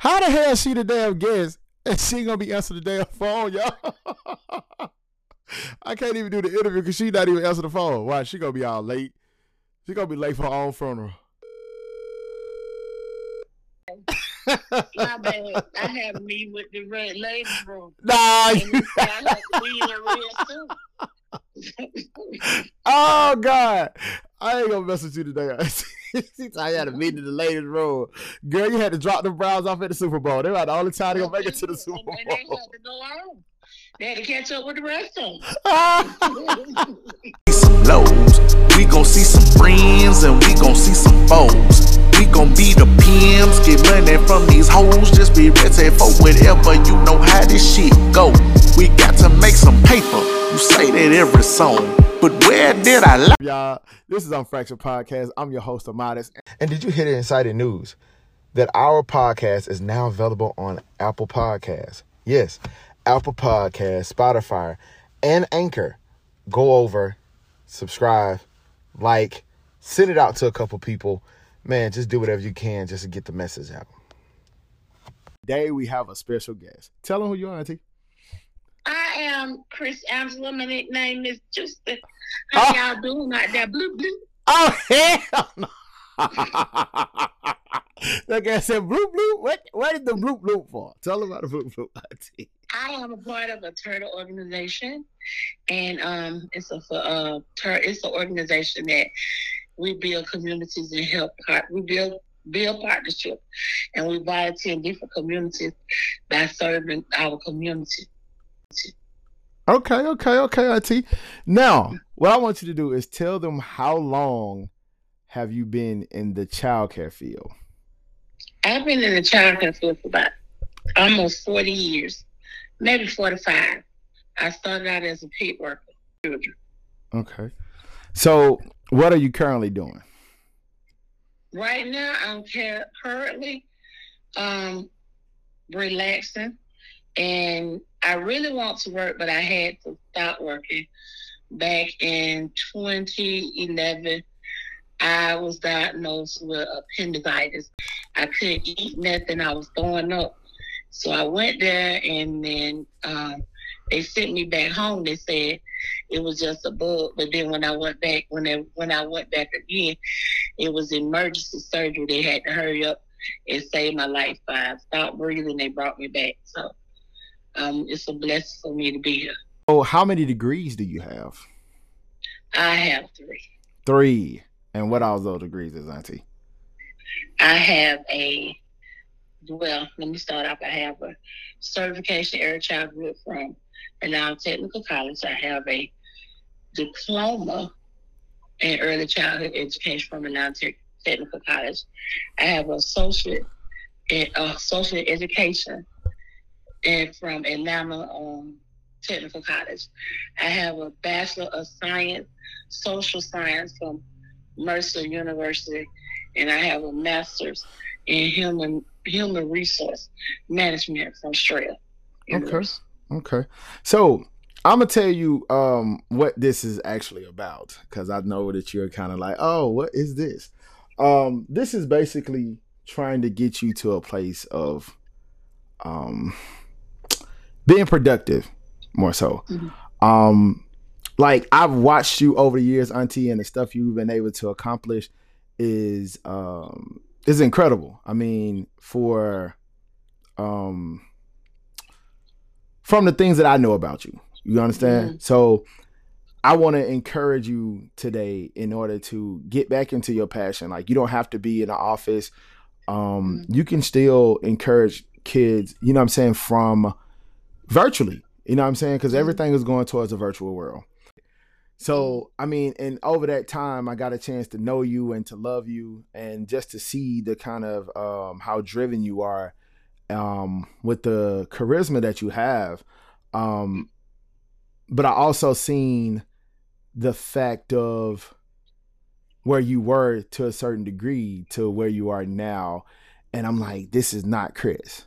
How the hell she the damn guest and she gonna be answering the damn phone, y'all? I can't even do the interview because she not even answering the phone. Why? She gonna be all late. She gonna be late for her own funeral. My bad. I have a meeting with the red ladies room. Nah. And I to be in real soon. oh God. I ain't gonna mess with you today. she thought I had a meeting in the ladies' room. Girl, you had to drop the Browns off at the Super Bowl. They were the only time they gonna make it to the Super And they Bowl. had to go home. They had to catch up with the rest of them. some lows. We gon' see some friends and we gon' see some foes. We gon' be the pimps, get money from these hoes. Just be ready for whatever you know how this shit go. We got to make some paper. You say that every song, but where did I lie? Y'all, this is I'm Fractured Podcast. I'm your host, Amadis. And did you hear the exciting news that our podcast is now available on Apple Podcasts? Yes, Apple Podcasts, Spotify, and Anchor. Go over, subscribe, like, send it out to a couple people. Man, just do whatever you can just to get the message out. Today we have a special guest. Tell them who you are, Auntie. I am Chris Angela. My nickname is Juicy. How Oh. y'all doing out there? Blue, blue. Oh hell no! that guy said bloop bloop. What what is the bloop bloop for? Tell him about the bloop bloop. Auntie. I am a part of a turtle organization, and um, it's a for uh, tur- it's an organization that we build communities and help. Part- we build build partnership, and we volunteer in different communities by serving our community. Okay, okay, okay, Auntie. Now, what I want you to do is tell them how long have you been in the childcare field? I've been in the child care field for about almost forty years, maybe forty-five. I started out as a pig worker. Okay. So, what are you currently doing? Right now, I'm currently um, relaxing, and I really want to work, but I had to stop working back in 2011. I was diagnosed with appendicitis. I couldn't eat nothing. I was throwing up. So I went there, and then um, they sent me back home. They said it was just a bug. But then when I went back, when they, when I went back again, it was emergency surgery. They had to hurry up and save my life. I stopped breathing. They brought me back. So um, it's a blessing for me to be here. Oh, how many degrees do you have? I have three. Three. And what all those degrees is, Auntie? I have a well. Let me start off. I have a certification early childhood from Atlanta Technical College. I have a diploma in early childhood education from a non-technical College. I have an associate in uh, social education and from a um, Technical College. I have a bachelor of science, social science from Mercer University, and I have a master's in human human resource management from Strayer. University. Okay. So I'm gonna tell you um what this is actually about because I know that you're kind of like, oh, what is this? Um, this is basically trying to get you to a place of um being productive, more so. Mhm. Um, like I've watched you over the years, Auntie, and the stuff you've been able to accomplish is um is incredible. I mean, for um from the things that I know about you. You understand? So I want to encourage you today in order to get back into your passion. Like you don't have to be in the office. Um, you can still encourage kids, you know what I'm saying, from virtually. You know what I'm saying? Because everything is going towards a virtual world. So, I mean, and over that time, I got a chance to know you and to love you and just to see the kind of um, how driven you are um, with the charisma that you have. Um, but I also seen the fact of where you were to a certain degree to where you are now. And I'm like, this is not Chris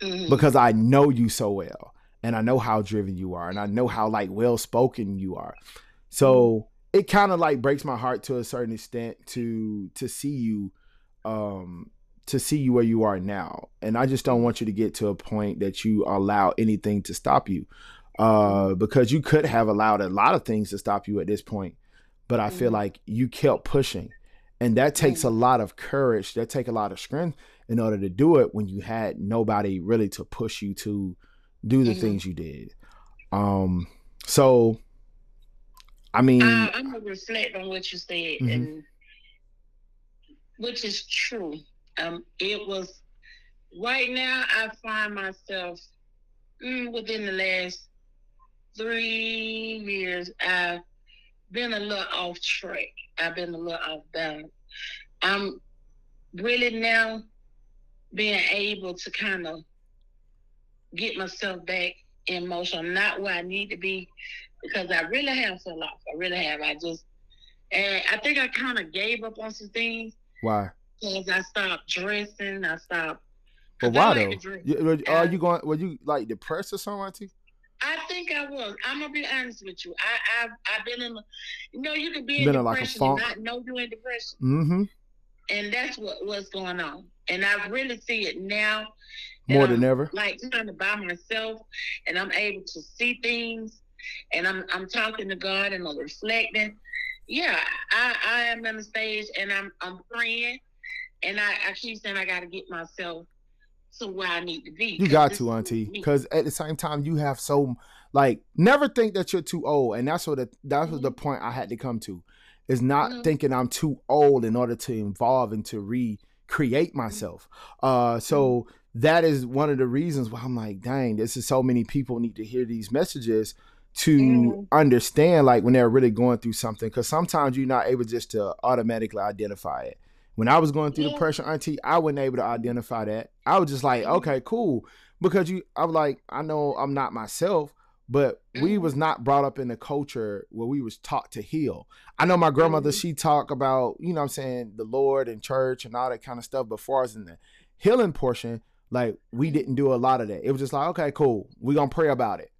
Mhm. because I know you so well and I know how driven you are and I know how like well spoken you are. So it kind of like breaks my heart to a certain extent to to see you um to see you where you are now. And I just don't want you to get to a point that you allow anything to stop you. Uh, because you could have allowed a lot of things to stop you at this point. But I feel Mhm. like you kept pushing. And that takes a Mhm. lot of courage. That take a lot of strength in order to do it when you had nobody really to push you to do the Mhm. things you did. Um, so I mean, I, I'm gonna reflect on what you said, Mhm. and which is true. Um, it was right now. I find myself mm, within the last three years. I've been a little off track. I've been a little off balance. I'm really now being able to kind of get myself back in motion. I'm not where I need to be because I really have fell off. I really have. I just, and I think I kind of gave up on some things why? Because I stopped dressing. I stopped. But why like though? You- Are you going? Were you like depressed or something, Auntie? I think I was. I'm gonna be honest with you. I, I've I've been in, you know, you can be in Been in like a depression and not know you're in depression, Mm-hmm. and that's what what's going on. And I really see it now. More I'm, than ever. Like trying to by myself, and I'm able to see things, and I'm I'm talking to God and I'm reflecting. Yeah, I I am in the stage, and I'm I'm praying, and I I keep saying I got to get myself to where I need to be. You got to, Auntie, because at the same time you have so like never think that you're too old, and that's what the, that was the point I had to come to, is not Mhm. thinking I'm too old in order to evolve and to recreate myself. Uh, so that is one of the reasons why I'm like, dang, this is so many people need to hear these messages to Mhm. understand like when they're really going through something because sometimes you're not able just to automatically identify it when i was going through Yeah. depression auntie i wasn't able to identify that i was just like Mhm. okay cool because you I'm like i know i'm not myself but we Mhm. was not brought up in a culture where we was taught to heal i know my grandmother Mhm. she talked about you know what i'm saying the lord and church and all that kind of stuff but far as in the healing portion like we didn't do a lot of that it was just like okay cool we gonna pray about it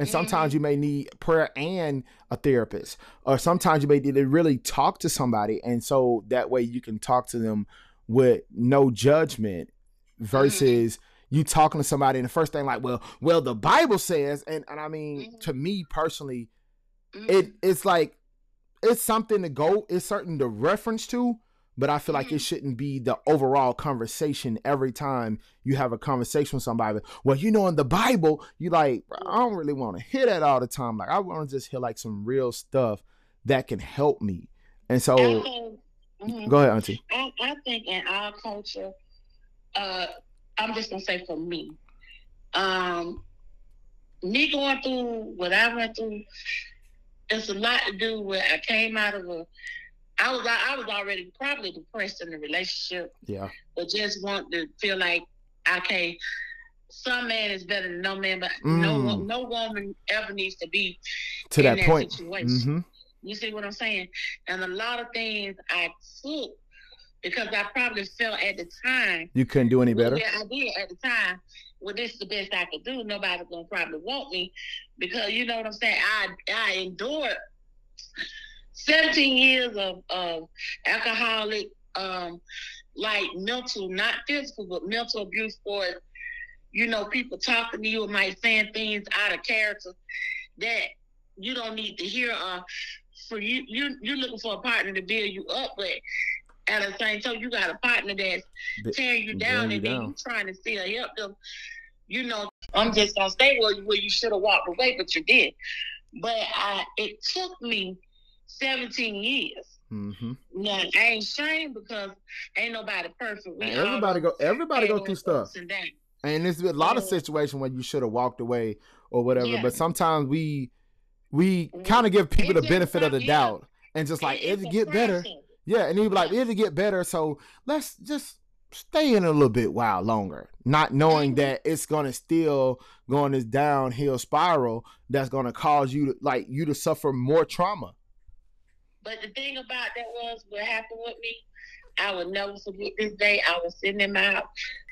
and sometimes Mhm. you may need prayer and a therapist, or sometimes you may need to really talk to somebody, and so that way you can talk to them with no judgment, versus you talking to somebody and the first thing like, well, well, the Bible says, and and I mean, Mhm. to me personally, Mhm. it it's like it's something to go, it's certain to reference to, but I feel like it Mhm. shouldn't be the overall conversation every time you have a conversation with somebody. Well, you know, in the Bible, you like, I don't really want to hear that all the time. Like, I want to just hear like some real stuff that can help me. And so, mhm. go ahead, Auntie. I, I think in our culture, uh, I'm just gonna say for me, um, me going through what I went through, it's a lot to do with I came out of a, I was I was already probably depressed in the relationship, Yeah, but just want to feel like okay, some man is better than no man, but no Mm. wo- no woman ever needs to be to in that that point. situation. hmm You see what I'm saying? And a lot of things I took because I probably felt at the time, You couldn't do any better. yeah, I did at the time. Well, this is the best I could do. Nobody's gonna probably want me because you know what I'm saying. I I endured 17 years of of alcoholic, um, like mental, not physical, but mental abuse for, you know, people talking to you and might saying things out of character that you don't need to hear. Uh, for you, you you're looking for a partner to build you up, but at the same time, you got a partner that's tearing you down, you and then down. you trying to still help them. You know, I'm just gonna stay where you, where you should have walked away, but you did. But I, it took me 17 years. hmm Now I ain't ashamed because ain't nobody perfect. We everybody go, everybody go through stuff. and and there's a lot of Yeah. situations where you should have walked away or whatever Yeah. but sometimes we we kind of give people the benefit of the yeah. doubt and just like It- it'll get better yeah and you'd be like it'll get better so let's just stay in a little bit while longer not knowing that it's gonna still go on this downhill spiral that's gonna cause you to like you to suffer more trauma But the thing about that was what happened with me. I would never forget this day. I was sitting in my house.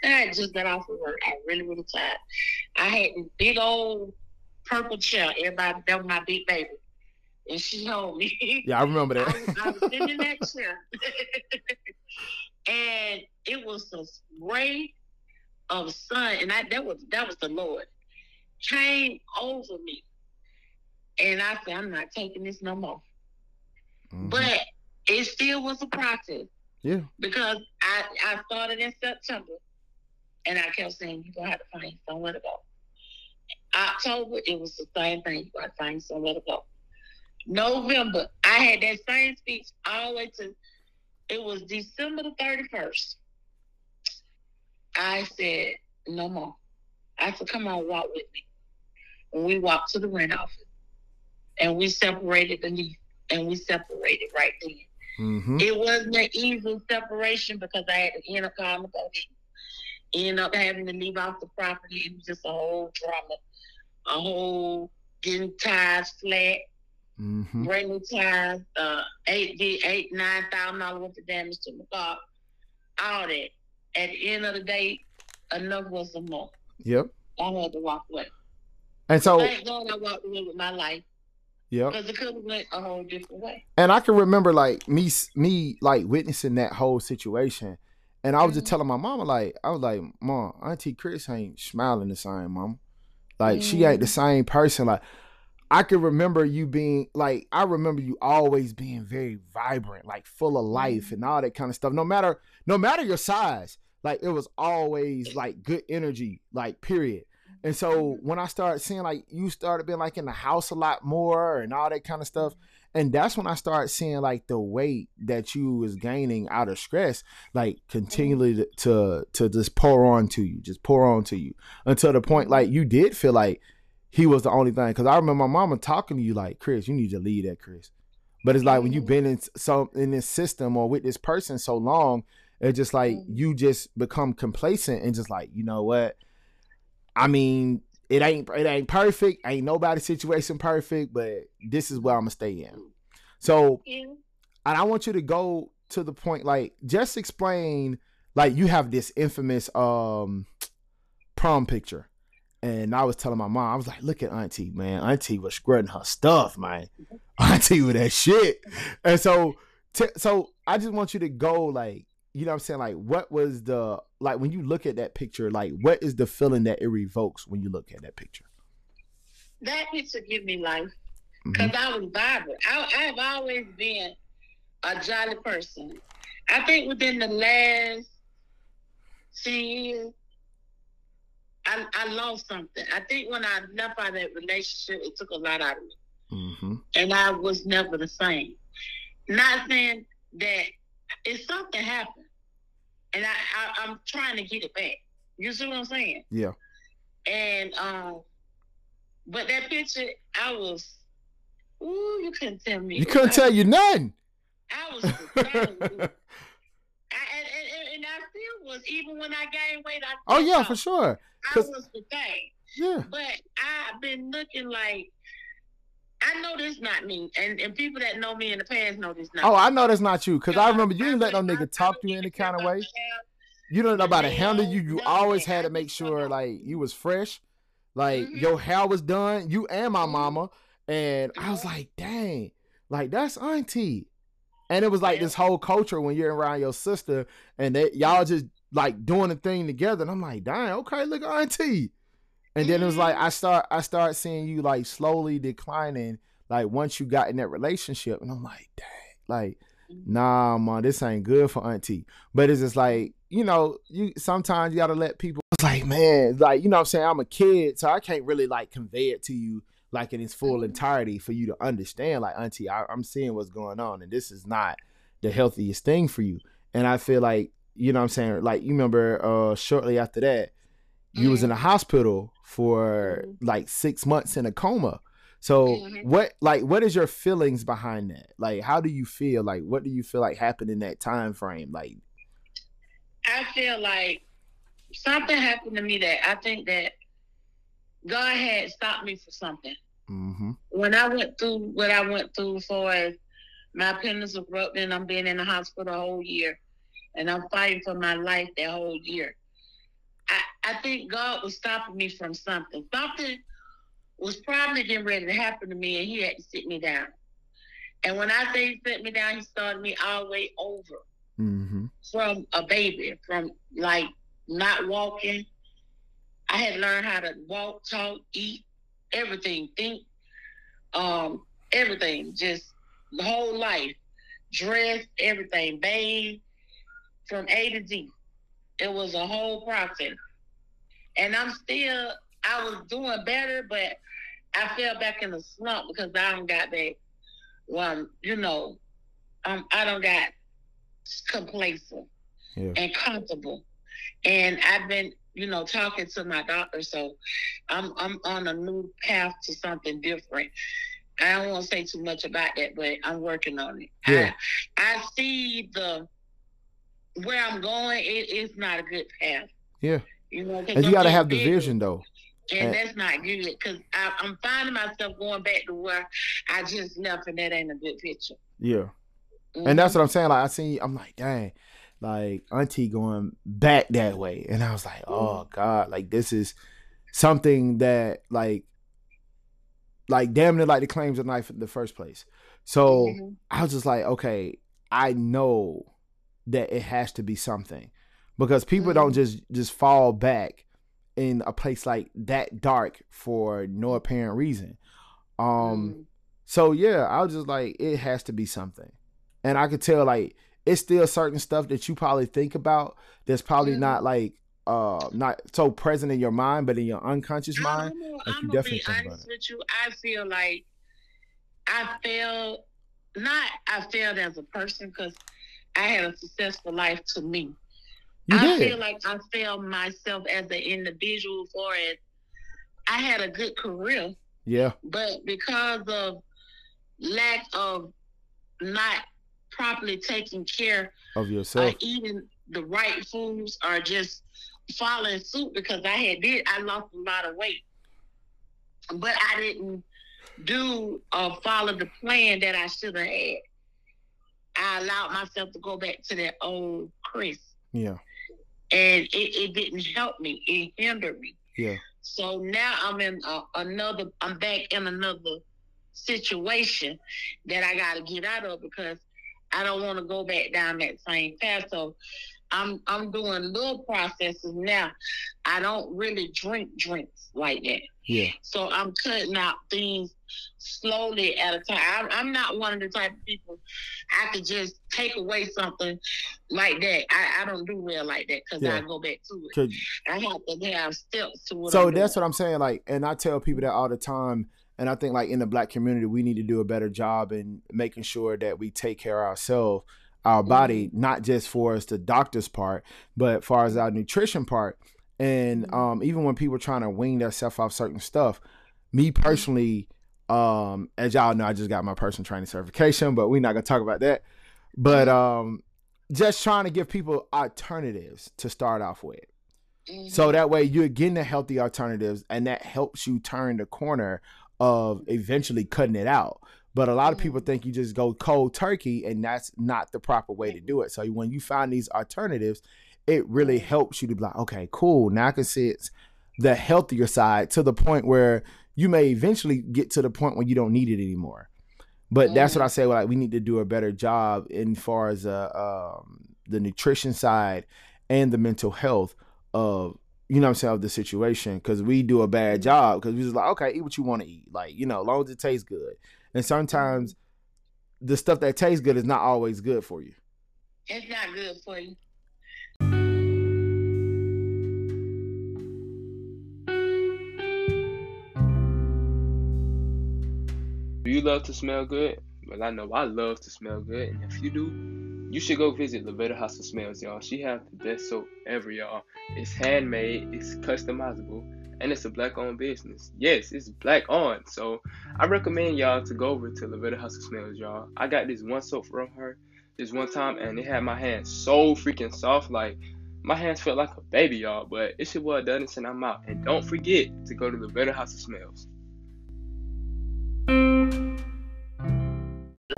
I had just got off of work. I really, really tired. I had this big old purple chair. Everybody, that was my big baby. And she held me. yeah i remember I that was, I was sitting in that chair. and it was a ray of sun, and I, that was that was the Lord came over me, and I said, "I'm not taking this no more." Mhm. But it still was a process yeah, because I I started in September, and I kept saying, "You're gonna have to find somewhere to go." October, it was the same thing. You gotta find somewhere to go. November, I had that same speech all the way to it was December the 31st. I said, no more. I said, come on, walk with me. And we walked to the rent office. And we separated the lease. And we separated right then. hmm It wasn't an easy separation because I had to end up calling the police. End up having to leave off the property. It was just a whole drama. A whole getting tires flat, hmm brand new tires, uh, eight, eight, nine thousand dollars worth of damage to my car, all that. At the end of the day, enough was enough. Yep. I had to walk away. And so, Thank God I walked away with my life yep. because it could have went a whole different way. And I can remember like me, me like witnessing that whole situation. And I was just Mhm. telling my mama, like, I was like, Mom, Auntie Chris ain't smiling the same, Mama. Like, she ain't the Mhm. same person. Like, I can remember you being like, I remember you always being very vibrant, like full of life and all that kind of stuff. No matter, no matter your size, like it was always like good energy, like period. And so mm-hmm. when I started seeing like you started being like in the house a lot more and all that kind of stuff, mm-hmm. and that's when I started seeing like the weight that you was gaining out of stress, like mm-hmm. continually to to, to just pour on to you, just pour on to you until the point like you did feel like he was the only thing. Because I remember my mama talking to you like, Chris, you need to leave that, Chris. But it's like when you've been in some in this system or with this person so long, it's just like you just become complacent and just like, you know what? I mean, it ain't it ain't perfect. Ain't nobody's situation perfect, but this is where I'm gonna stay in. So and I want you to go to the point, like just explain, like you have this infamous um prom picture, and I was telling my mom, I was like, look at Auntie, man, Auntie was squirting her stuff, man, Auntie with that shit, and so, t- so I just want you to go, like, you know, what I'm saying, like, what was the like when you look at that picture, like, what is the feeling that it revokes when you look at that picture? That picture give me life because I was vibrant. I, I've always been a jolly person. I think within the last ten years, I, I lost something. I think when I left out of that relationship, it took a lot out of me, Mm-hmm. and I was never the same. Not saying that if something happened, and I, I I'm trying to get it back. You see what I'm saying? Yeah. And um, but that picture, I was, ooh, you couldn't tell me. You couldn't tell you nothing. I was. I, and, and, I still was, even when I gained weight. I oh yeah, for sure. I was the thing. Yeah. But I've been looking like, I know this not me, and and people that know me in the past know this not. Oh, me. I know that's not you, cause I remember you didn't let no nigga talk to you any kind of way. You don't know about to handle you. You always had to make sure like you was fresh, like Mhm. your hair was done. You and my Mhm. mama, and I was Mhm. like, dang, like that's auntie. And it was like Yeah. this whole culture when you're around your sister, and they y'all just like doing the thing together. And I'm like, dang, okay, look, auntie. And then it was like. I start I start seeing you like slowly declining, like once you got in that relationship, and I'm like, dang, like nah, man, this ain't good for auntie. But it's just like, you know, you sometimes you gotta let people it's like, man, like, you know what I'm saying? I'm a kid, so I can't really like convey it to you like in its full Mhm. entirety for you to understand. Like, auntie, I, I'm seeing what's going on, and this is not the healthiest thing for you. And I feel like, you know what I'm saying? Like, you remember uh shortly after that, you was in a hospital for Mhm. like six months in a coma. So Mhm. what like what is your feelings behind that? Like how do you feel? Like what do you feel like happened in that time frame? Like I feel like something happened to me that I think that God had stopped me for something. mm-hmm. When I went through what I went through as far as my appendix erupted and I'm being in the hospital a whole year and I'm fighting for my life that whole year. I, I think God was stopping me from something. Something was probably getting ready to happen to me and he had to sit me down. And when I say he set me down, he started me all the way over. Mm-hmm. from a baby, from like not walking. I had learned how to walk, talk, eat, everything, think, um, everything, just the whole life, dress, everything, bathe, from A to Z. It was a whole process. And I'm still, I was doing better, but I fell back in the slump because I don't got that, well, you know, um, I don't got complacent Yeah. and comfortable. And I've been, you know, talking to my doctor, so I'm I'm on a new path to something different. I don't want to say too much about that, but I'm working on it. Yeah. I, I see the where I'm going. It is not a good path. Yeah. You know, And you got to have the vision though. and and- that's not good because I'm finding myself going back to where I just left, and that ain't a good picture. Yeah. Mhm. And that's what I'm saying. Like I see, I'm like, dang, like Auntie going back that way, and I was like, oh God, like this is something that like, like damn near like the claims of knife in the first place. So Mhm. I was just like, okay, I know that it has to be something because people don't Mhm. just just fall back in a place like that dark for no apparent reason. Um. Mhm. So yeah, I was just like, it has to be something, and I could tell like it's still certain stuff that you probably think about that's probably Mhm. not like uh not so present in your mind, but in your unconscious mind. I'm gonna, like, I'm you definitely be think about honest with you. I feel like I failed. Not I failed as a person because I had a successful life to me. You I did, feel like I failed myself as an individual for it. I had a good career, yeah, but because of lack of not properly taking care of or yourself. eating the right foods or just following suit because I had did I lost a lot of weight. But I didn't do or follow the plan that I should have had. I allowed myself to go back to that old Chris. Yeah, And it, it didn't help me. It hindered me. yeah, So now I'm in a, another, I'm back in another situation that I got to get out of because I don't want to go back down that same path. So I'm I'm doing little processes now. I don't really drink drinks like that. yeah, So I'm cutting out things slowly at a time. I'm, I'm not one of the type of people I could just take away something like that. I, I don't do well like that because Yeah. I go back to it. I have to have steps to what so I'm that's doing. what I'm saying. Like, and I tell people that all the time. And I think like in the black community, we need to do a better job in making sure that we take care of ourselves, our body, not just for us the doctor's part, but far as our nutrition part. And Mhm. um, even when people are trying to wean themselves off certain stuff, me personally, um, as y'all know, I just got my personal training certification, but we're not gonna talk about that. But um, just trying to give people alternatives to start off with. So that way you're getting the healthy alternatives and that helps you turn the corner of eventually cutting it out. But a lot of people Mhm. think you just go cold turkey and that's not the proper way to do it. So when you find these alternatives, it really helps you to be like, okay, cool. Now I can see it's the healthier side to the point where you may eventually get to the point where you don't need it anymore. But that's what I say. Like we need to do a better job in far as uh, um, the nutrition side and the mental health of you know what I'm saying of the situation because we do a bad Mhm. job because we just like okay eat what you want to eat like you know as long as it tastes good and sometimes the stuff that tastes good is not always good for you. It's not good for you. Do you love to smell good? Well, I know I love to smell good, and if you do, you should go visit Lavetta House of Smells, y'all. She has the best soap ever, y'all. It's handmade, it's customizable, and it's a black-owned business. Yes, it's black-owned, so I recommend y'all to go over to Lavetta House of Smells, y'all. I got this one soap from her this one time, and it had my hands so freaking soft, like my hands felt like a baby, y'all. But it's your boy Dennis, and I'm out. And don't forget to go to Lavetta House of Smells.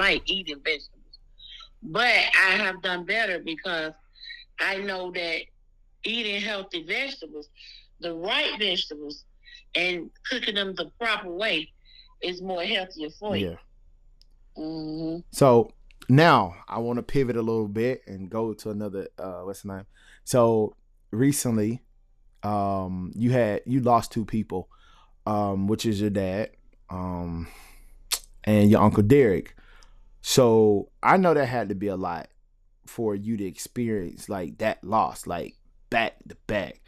Like eating vegetables. But I have done better because I know that eating healthy vegetables, the right vegetables, and cooking them the proper way is more healthier for you. Yeah. hmm So now I want to pivot a little bit and go to another uh what's the name? So recently, um, you had you lost two people, um, which is your dad, um, and your uncle Derek. So I know that had to be a lot for you to experience like that loss, like back to back.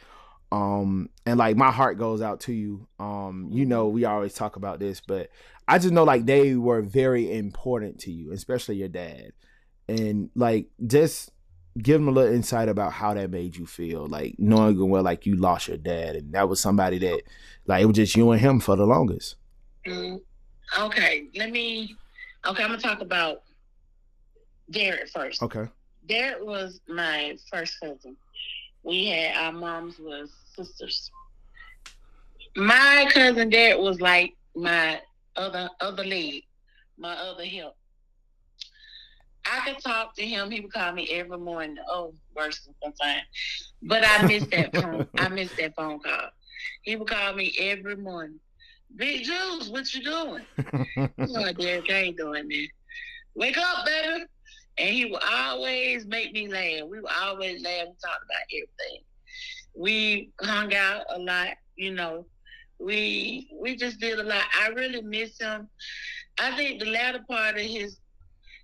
Um, and like my heart goes out to you. Um, you know, we always talk about this, but I just know like they were very important to you, especially your dad. And like just give them a little insight about how that made you feel, like knowing well like you lost your dad and that was somebody that like it was just you and him for the longest. Mm, okay, let me. Okay, I'm gonna talk about Derek first. Okay. Derek was my first cousin. We had our moms was sisters. My cousin Derek was like my other other leg, my other hip. I could talk to him. He would call me every morning. Oh, worse than sometimes. But I missed that phone. I missed that phone call. He would call me every morning. Big Juice, what you doing? oh, Derek, I ain't doing that. Wake up, baby. And he would always make me laugh. We would always laugh and talk about everything. We hung out a lot, you know. We we just did a lot. I really miss him. I think the latter part of his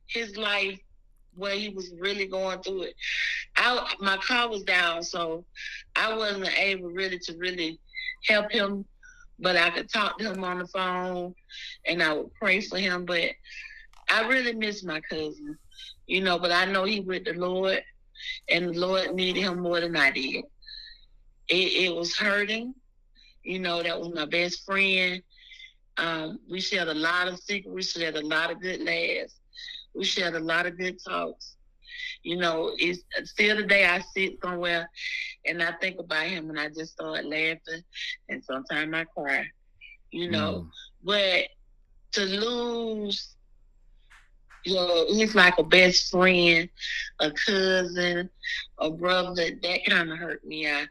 his life where he was really going through it. I my car was down, so I wasn't able really to really help him, but I could talk to him on the phone and I would pray for him. But I really miss my cousin, you know, but I know he with the Lord and the Lord needed him more than I did. It, it was hurting, you know, that was my best friend. Um, we shared a lot of secrets, we shared a lot of good laughs we shared a lot of good talks. You know, it's still today I sit somewhere and I think about him and I just start laughing and sometimes I cry. You know. Mm. But to lose you know, he's like a best friend, a cousin, a brother. That kind of hurt me. I,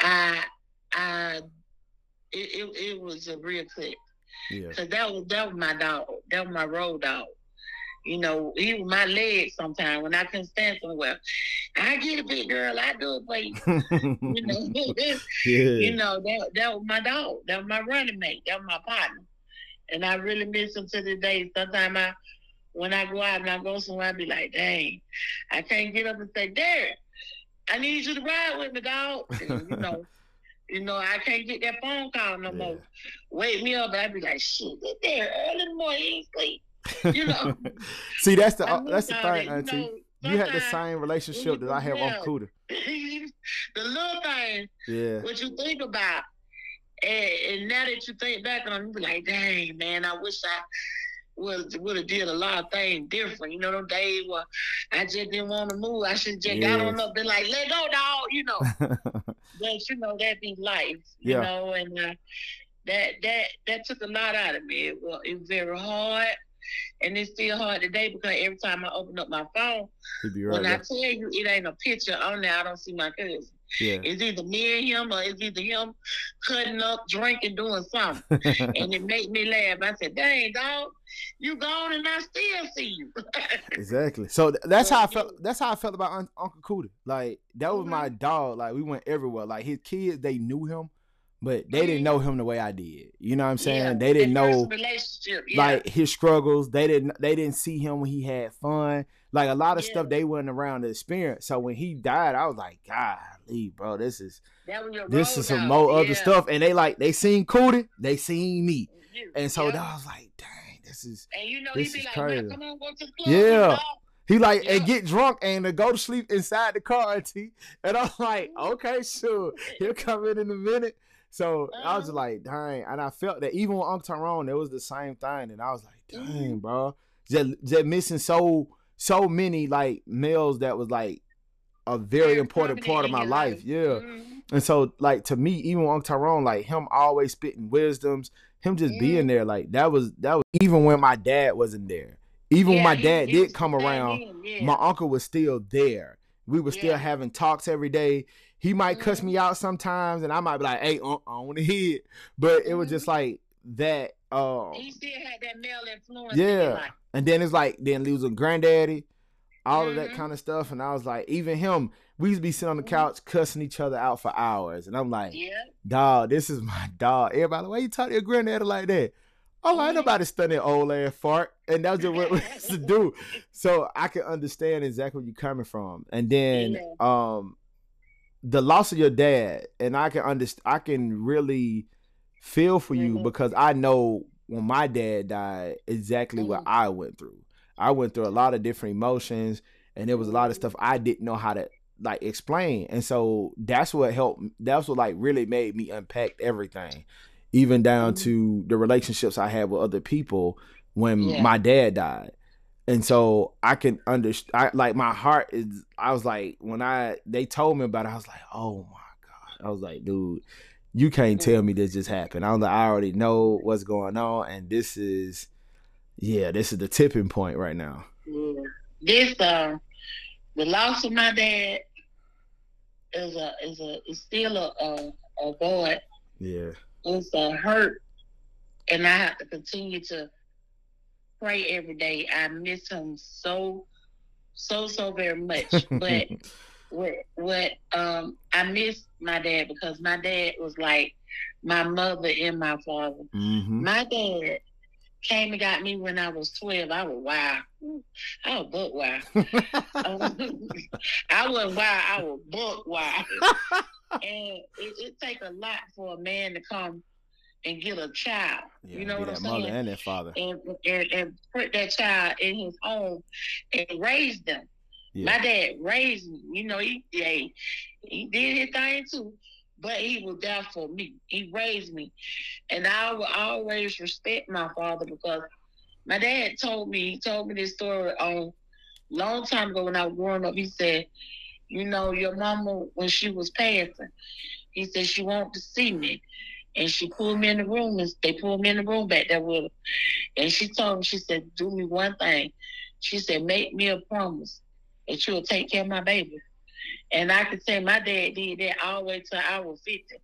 I, I, it, it, it was a real clip. Yeah. Cause that was that was my dog. That was my road dog. You know, he was my leg sometimes when I couldn't stand somewhere. I get a big girl, I do it for you. you know, yeah. you know, that that was my dog. That was my running mate. That was my partner. And I really miss him to this day. Sometimes I when I go out and I go somewhere, I be like, dang, I can't get up and say, Derek, I need you to ride with me, dog. And, you know, you know, I can't get that phone call no yeah. more. Wake me up, I be like, shit, get there early in the morning, he ain't sleep. You know. See, that's the uh, that's the thing, Auntie. You, had the same relationship that I have with Cooter. the little thing. Yeah. What you think about, and, and now that you think back on, you be like, dang man, I wish I would would have did a lot of things different. You know, them days where I just didn't want to move. I should just yes. got on up, been like, let go, dog. You know, but you know that be life. You yeah. know, and uh, that that that took a lot out of me. It was, it was very hard. And it's still hard today because every time I open up my phone, right when. I tell you it ain't a picture on there, I don't see my cousin. Yeah. It's either me and him or it's either him cutting up, drinking, doing something. and it made me laugh. I said, dang, dog, you gone and I still see you. exactly. So that's how I felt. That's how I felt about Uncle Cooter. Like, that was mm-hmm. my dog. Like, we went everywhere. Like, his kids, they knew him but they didn't know him the way I did. You know what I'm saying? Yeah, they didn't know yeah. like his struggles. They didn't they didn't see him when he had fun. Like a lot of yeah. stuff they wasn't around to experience. So when he died, I was like, golly, bro, this is this is some more other stuff. And they like they seen Cootie, they seen me. And so I was like, dang, this is and you know this he be like, crazy. come on, go to the club. Yeah. He like yeah. and get drunk and to go to sleep inside the car, T. And I'm like, mm-hmm. okay, sure. He'll come in in a minute. So. I was just uh-huh. like, dang, and I felt that even with Uncle Tyrone, it was the same thing, and I was like, dang, mm-hmm. bro, just, just missing so so many like males that was like a very important part of my life. life. Yeah. Mm-hmm. And so like to me, even Uncle Tyrone, like him always spitting wisdoms, him just mm-hmm. being there, like that was that was even when my dad wasn't there. Even yeah, when my dad did come around, yeah. my uncle was still there. We were still having talks every day. He might cuss me out sometimes, and I might be like, "Hey, I want to hear it," but it was just mm-hmm. like that um He still had that male influence. in yeah. life. And then it's like then losing granddaddy, all of that Mhm. kind of stuff. And I was like, even him, we used to be sitting on the Mhm. couch cussing each other out for hours. And I'm like, Yeah. dog, this is my dog. Everybody, why you talk to your granddaddy like that? Oh, ain't Mhm. nobody studying old ass fart. And that's just what we used to do. So I can understand exactly where you're coming from. And then Yeah. um the loss of your dad, and I can understand I can really feel for you Mhm. because I know when my dad died exactly what Mhm. I went through. I went through a lot of different emotions and there was a lot of stuff I didn't know how to like explain. And so that's what helped that's what like really made me unpack everything. Even down Mhm. to the relationships I had with other people when Yeah. my dad died. And so I can understand like my heart is I was like when I they told me about it, I was like, oh my God. I was like, dude, you can't tell me this just happened. I was like, I already know what's going on, and this is yeah, this is the tipping point right now. Yeah. This uh the loss of my dad is a is a is still a a, a void. Yeah. It's a hurt and I have to continue to pray every day. I miss him so so so very much. But what what um I miss my dad because my dad was like my mother and my father. hmm My dad came and got me when I was twelve. I was wild. I was buck wild. I was wild. I was buck wild. and it, it take a lot for a man to come and get a child. you know what I'm that mother saying? and that father. And, and and put that child in his home and raise them. Yeah. My dad raised me. You know, he yeah, he did his thing too, but he was there for me. He raised me, and I will always respect my father because my dad told me. He told me this story on long time ago when I was growing up. He said, "You know, your mama when she was passing, he said she wanted to see me." And she pulled me in the room, and they pulled me in the room back there with her. And she told me, she said, "Do me one thing." She said, "Make me a promise that you'll take care of my baby." And I could say my dad did that all the way till I was fifty.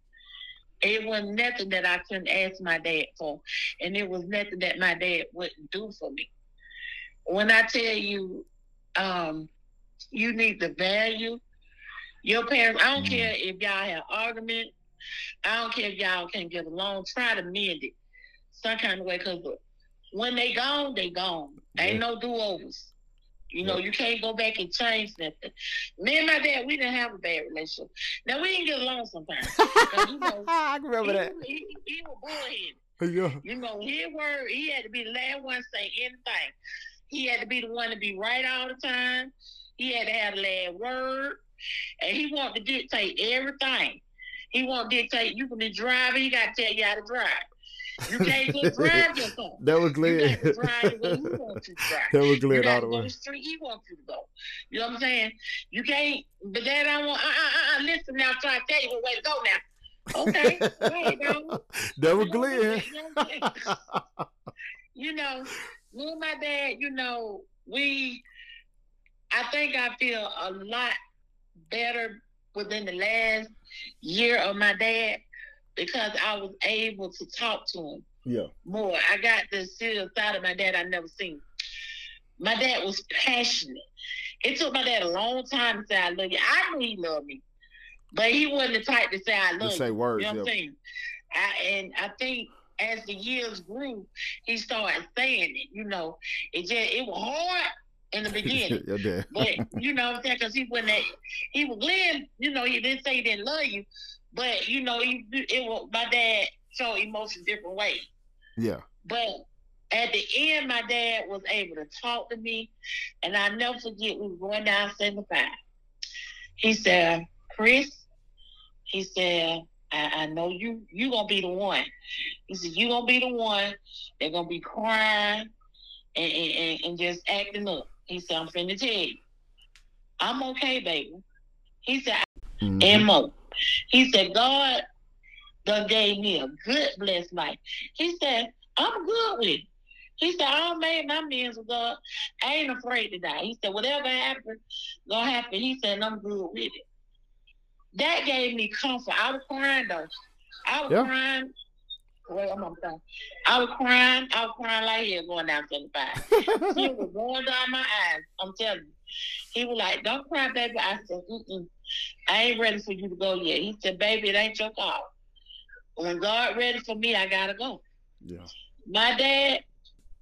It wasn't nothing that I couldn't ask my dad for, and it was nothing that my dad wouldn't do for me. When I tell you, um, you need to value your parents. I don't Mm. care if y'all have argument. I don't care if y'all can't get along. Try to mend it some kind of way, because when they gone, they gone. Ain't no do overs. You know, you can't go back and change nothing. Me and my dad, we didn't have a bad relationship. Now we didn't get along sometimes. you know, I can remember that. He, he, he was bullheaded. Yeah. You know, his word, he had to be the last one to say anything. He had to be the one to be right all the time. He had to have the last word. And he wanted to dictate everything. He to dictate, you can be driving, he got to tell you how to drive. You can't just drive your car. That was Glenn. got drive the way he wants you to drive. that was Glenn all the way. the street he wants you to go. You know what I'm saying? You can't, but Dad, I want, uh, uh, uh, listen now, I'm trying to tell you what way to go now. Okay, go ahead, that was You know what I'm Glenn. saying? You know what I'm saying? you know, me and my dad, you know, we, I think I feel a lot better within the last year of my dad because I was able to talk to him yeah. more. I got this serious side of my dad I never seen. My dad was passionate. It took my dad a long time to say I love you. I knew he loved me, but he wasn't the type to say I love Just say you. words. You know what. I'm saying? I, and I think as the years grew, he started saying it. You know, it just it was hard in the beginning, but you know what I'm saying? Because he wasn't he was Glenn. You know, he didn't say he didn't love you, but you know, he, it was my dad showed emotion different ways. yeah. But at the end, my dad was able to talk to me, and I never forget we were going down 75. He said, Chris, he said, I, I know you you gonna be the one. He said, You gonna be the one. They're gonna be crying and, and, and just acting up. He said, I'm finna tell you. I'm okay, baby. He said, Mhm. and more. He said, God done gave me a good blessed life. He said, I'm good with it. He said, I made my means with God. I ain't afraid to die. He said, whatever happens, gonna happen. He said, I'm good with it. That gave me comfort. I was crying though. I was Yeah. crying Wait, I'm on. I was crying. I was crying like hell going down 75. He was going down my eyes. I'm telling you. He was like, "Don't cry, baby." I said, Mm-mm, "I ain't ready for you to go yet." He said, "Baby, it ain't your call. When God ready for me, I gotta go." Yeah. My dad,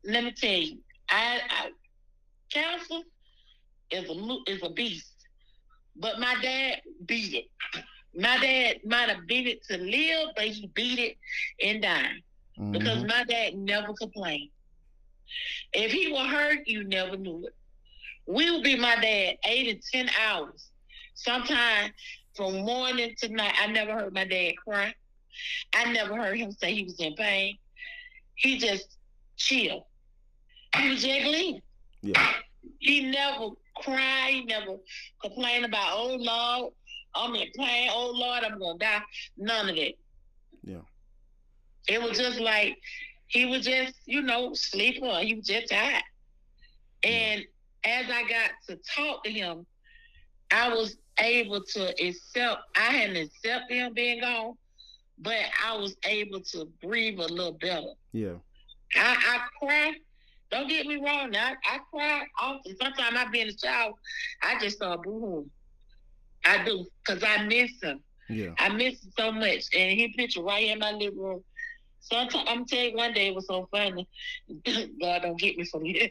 let me tell you, I, I cancer is a mo- is a beast, but my dad beat it. My dad might have beat it to live, but he beat it and died because Mhm. my dad never complained. If he were hurt, you never knew it. We would be my dad eight and ten hours, sometimes from morning to night. I never heard my dad cry. I never heard him say he was in pain. He just chill. He was leaving. Yeah. He never cried. He never complained about, oh Lord, I'm in pain. Oh Lord, I'm gonna die. None of it. Yeah. It was just like he was just, you know, sleeping. Or he was just tired. And as I got to talk to him, I was able to accept. I hadn't accepted him being gone, but I was able to breathe a little better. Yeah. I, I cry. Don't get me wrong. Now, I, I cry often. Sometimes I be in the shower. I just start boohooing. I do, because I miss him. Yeah. I miss him so much. And he picture right in my living room. Sometimes I'm telling you, one day it was so funny. God don't get me from here.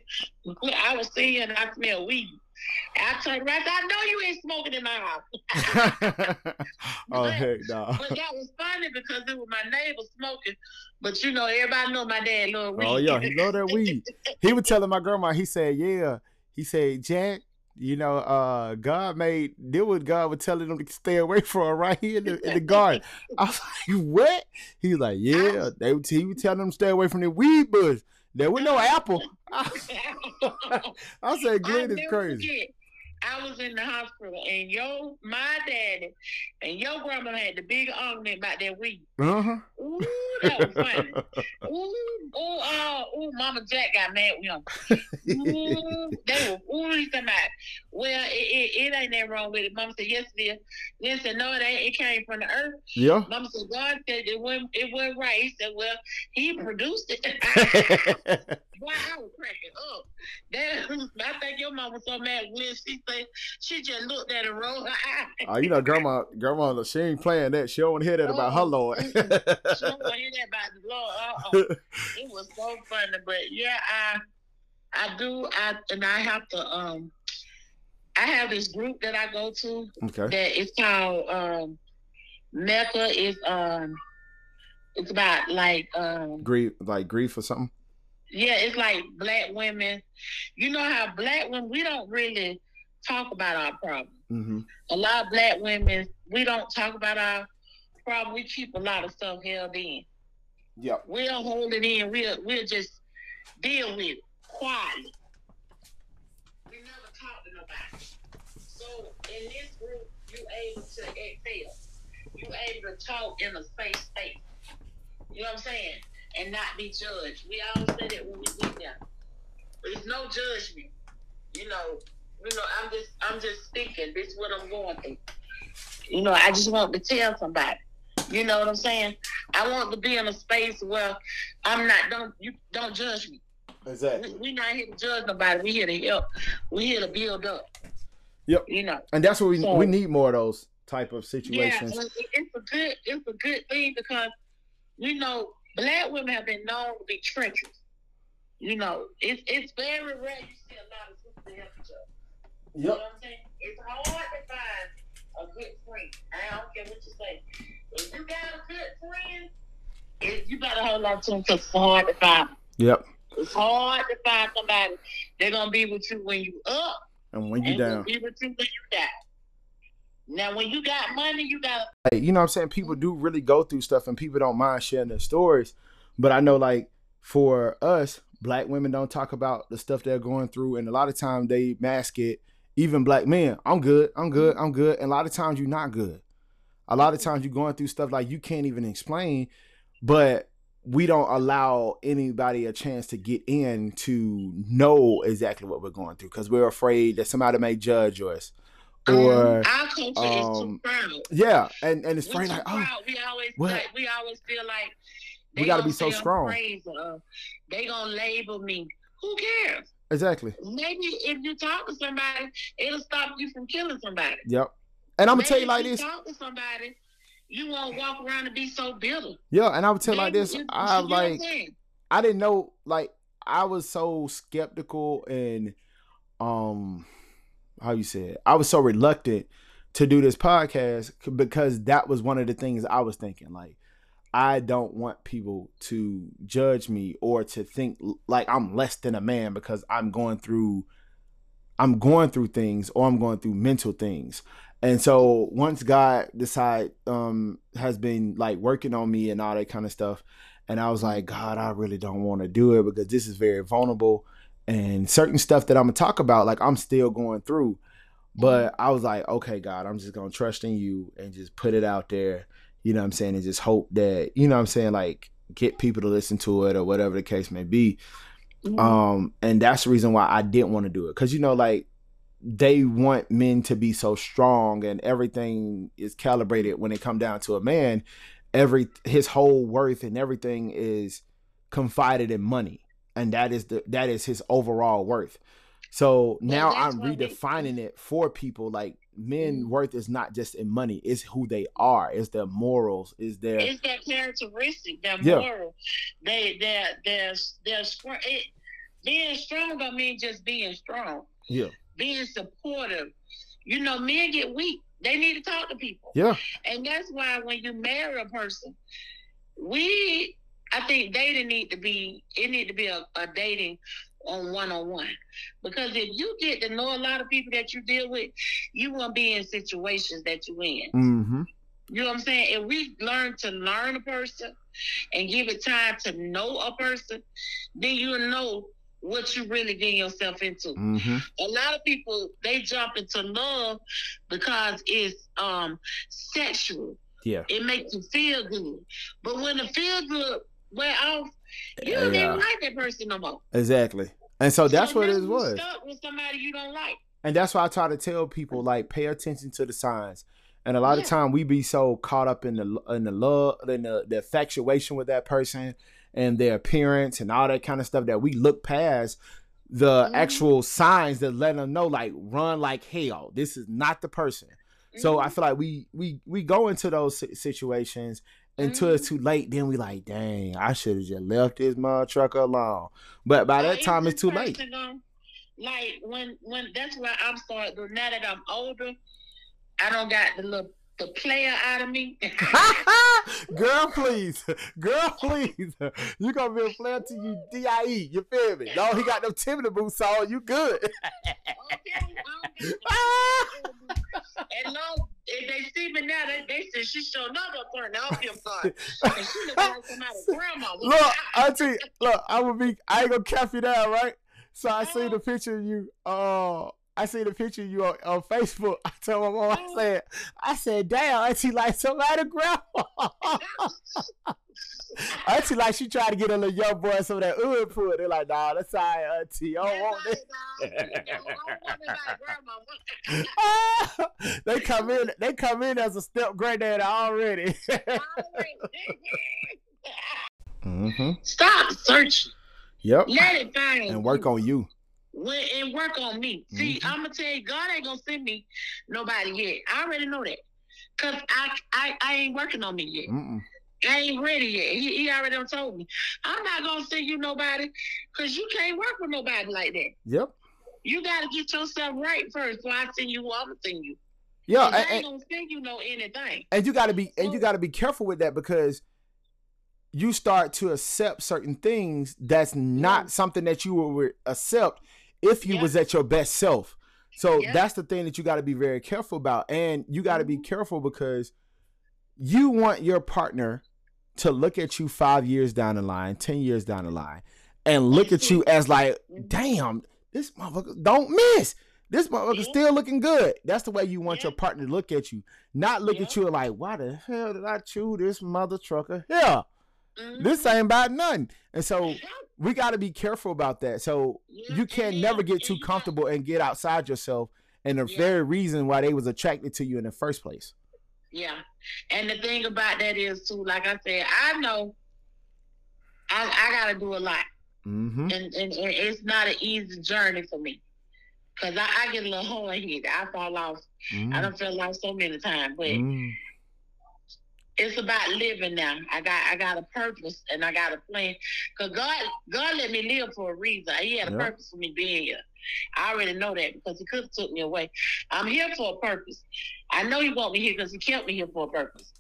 I was sitting here and I smell weed. I turned around. I know you ain't smoking in my house. oh heck no. But that was funny because it was my neighbor smoking. But you know, everybody know my dad love weed. Oh yeah, he love that weed. He was telling my grandma, he said, Yeah. He said, Jack, you know, uh, God made did what God was telling them to stay away from right here in the, in the garden. I was like, You What? He was like, Yeah, they would he was telling them to stay away from the weed bush. There was no apple. I, I said, Glenn is crazy. forget, I was in the hospital and yo, my daddy and your grandma had the big argument about that weed. Uh-huh. Ooh, that was funny. Ooh, ooh, uh, ooh, Mama Jack got mad with him. Ooh, they were ooh, he said, about, well, it, it, it ain't that wrong with it. Mama said, yes, it is. Then said, no, it ain't. It came from the earth. yeah. Mama said, God said it wasn't, it wasn't right. He said, well, he produced it. Boy, I was cracking up. That, I think your mama was so mad when she said she just looked at her roll her eyes. Oh, you know, grandma, grandma, she ain't playing that. She don't want to hear that about her Oh, Lord. She don't want to hear that about the Lord. Uh-uh. It was so funny, but yeah, I I do I and I have to um I have this group that I go to okay. that is called um Mecca is um it's about like um Grief, like grief or something. Yeah, it's like black women. You know how black women we don't really talk about our problems. Mm-hmm. A lot of black women we don't talk about our problem. We keep a lot of stuff held in. Yep. We don't hold it in. We'll we'll just deal with it quietly. We never talk to nobody. So in this group, you able to exhale. You able to talk in a safe space. You know what I'm saying? And not be judged. We all say that when we get there. There's no judgment. You know, you know, I'm just I'm just speaking. This is what I'm going through. You know, I just want to tell somebody. You know what I'm saying? I want to be in a space where I'm not don't you don't judge me. Exactly. We, we not here to judge nobody. We're here to help. We're here to build up. Yep. You know. And that's what we So- we need more of those type of situations. it- it's a good it's a good thing because you know black women have been known to be treacherous. You know, it's it's very rare you see a lot of sisters to help each other. You know what I'm saying? It's hard to find a good friend. I don't care what you say. If you got a good friend, it, you better hold on to them because it's hard to find. Yep. It's hard to find somebody they're gonna be with you when you up And when you down, be with you when you down. Now, when you got money, you got Hey, you know what I'm saying? People do really go through stuff and people don't mind sharing their stories. But I know like for us, black women don't talk about the stuff they're going through and a lot of times they mask it. Even black men, I'm good, I'm good, mm-hmm. I'm good. And a lot of times you're not good. A lot of times you're going through stuff like you can't even explain, but we don't allow anybody a chance to get in to know exactly what we're going through because we're afraid that somebody may judge us. Or um, our culture is um, too proud. yeah, and and it's We funny like, oh, proud. We always like we always feel like we got to be so strong. uh, they gonna label me. Who cares? Exactly. Maybe if you talk to somebody, it'll stop you from killing somebody. Yep. And I'm gonna tell you like if this. Talk to somebody, you won't walk around and be so bitter. Yeah, and I would tell you like this. you- I you was get what I'm like. I didn't know. Like, I was so skeptical and um, how you said, I was so reluctant to do this podcast because that was one of the things I was thinking. Like, I don't want people to judge me or to think like I'm less than a man because I'm going through I'm going through things or I'm going through mental things. And so once God decide um has been like working on me and all that kind of stuff, and I was like, God, I really don't want to do it because this is very vulnerable and certain stuff that I'm gonna talk about, like I'm still going through. But I was like, okay, God, I'm just gonna trust in you and just put it out there, you know what I'm saying, and just hope that, you know what I'm saying, like get people to listen to it or whatever the case may be. Mhm. Um, and that's the reason why I didn't want to do it. Cause you know, like they want men to be so strong and everything is calibrated when it come down to a man. Every his whole worth and everything is confided in money. And that is the that is his overall worth. So now I'm redefining it for people. Like men Mhm. worth is not just in money, it's who they are, it's their morals, is their It's that characteristic, their Yeah. moral. They they're they're they're strong. It, being strong don't mean just being strong. yeah. Being supportive. You know, men get weak. They need to talk to people. Yeah. And that's why when you marry a person, we I think dating need to be it need to be a, a dating on one on one. Because if you get to know a lot of people that you deal with, you won't be in situations that you in. Mm-hmm. You know what I'm saying? If we learn to learn a person and give it time to know a person, then you'll know what you really getting yourself into. Mm-hmm. A lot of people they jump into love because it's um sexual. Yeah. It makes you feel good. But when the feel good wear off, you don't Yeah. even like that person no more. Exactly. And so that's So what it was. Stuck with somebody you don't like. And that's why I try to tell people like pay attention to the signs. And a lot of time we be so caught up in the in the love in the, the infatuation with that person and their appearance and all that kind of stuff that we look past the Mhm. actual signs that let them know like run like hell. This is not the person. So I Mhm. feel like we we we go into those situations until it's Mm-hmm. too late. Then we like, dang, I should have just left this mother trucker alone. But by that time, it's too late. gonna- like when when that's why I'm starting. Now that I'm older, I don't got the little the player out of me. Girl, please. Girl, please. You gonna be a player till you DIE. You feel me? No, he got no Timberland boots on. You good. okay, I don't got no- and no, if they see me now, they, they say she sure not gonna turn off your card. And she look like somebody's grandma. look, I tell you, look, I will be I ain't gonna cap you down, right? So I see the picture of you, uh I see the picture of you on, on Facebook. I told my mom, I said, I said, damn, auntie like somebody grandma. auntie like she tried to get a little young boy some of that hood food. They're like, nah, that's all right, auntie. I don't want this. they come in. They come in as a step granddad already. mm-hmm. Stop searching. Yep. Let it find And work on you. When, and work on me. See, Mhm. I'm gonna tell you, God ain't gonna send me nobody yet. I already know that, cause I I, I ain't working on me yet. Mm-mm. I ain't ready yet. He, he already done told me. I'm not gonna send you nobody, cause you can't work with nobody like that. Yep. You gotta get yourself right first. So I send you who I'm gonna send you. Yeah. 'Cause I And, ain't and, gonna send you no anything. and you gotta be and you gotta be careful with that because you start to accept certain things that's not Yeah. something that you would accept if you Yeah. was at your best self. So Yeah. that's the thing that you got to be very careful about, and you got to be Mhm. careful because you want your partner to look at you five years down the line, ten years down the line, and look at you as like, Mhm. damn, this motherfucker don't miss. This motherfucker still looking good. That's the way you want Yeah. your partner to look at you, not look at you like, why the hell did I chew this mother trucker? Yeah, Mhm. this ain't about nothing. And so we got to be careful about that. So Yeah, you can and never get too comfortable and get outside yourself and the very reason why they was attracted to you in the first place. Yeah. And the thing about that is too, like I said, I know I, I gotta do a lot, Mm-hmm. and, and, and it's not an easy journey for me. Cause I, I get a little hard headed. I fall off. I don't feel lost so many times, but Mm-hmm. It's about living now. I got I got a purpose and I got a plan. Cause God God let me live for a reason. He had a Yeah. purpose for me being here. I already know that because He could have took me away. I'm here for a purpose. I know He want me here because He kept me here for a purpose.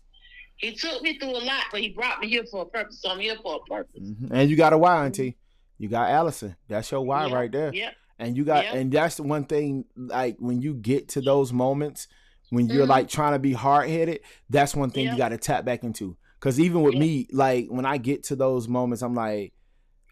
He took me through a lot, but He brought me here for a purpose. So I'm here for a purpose. Mhm. And you got a why, auntie. You got Allison. That's your why Yeah, right there. Yeah. And you got, Yeah. and that's the one thing. Like when you get to those moments when you're Mhm. like trying to be hard headed, that's one thing you got to tap back into. Because even with me, like when I get to those moments, I'm like,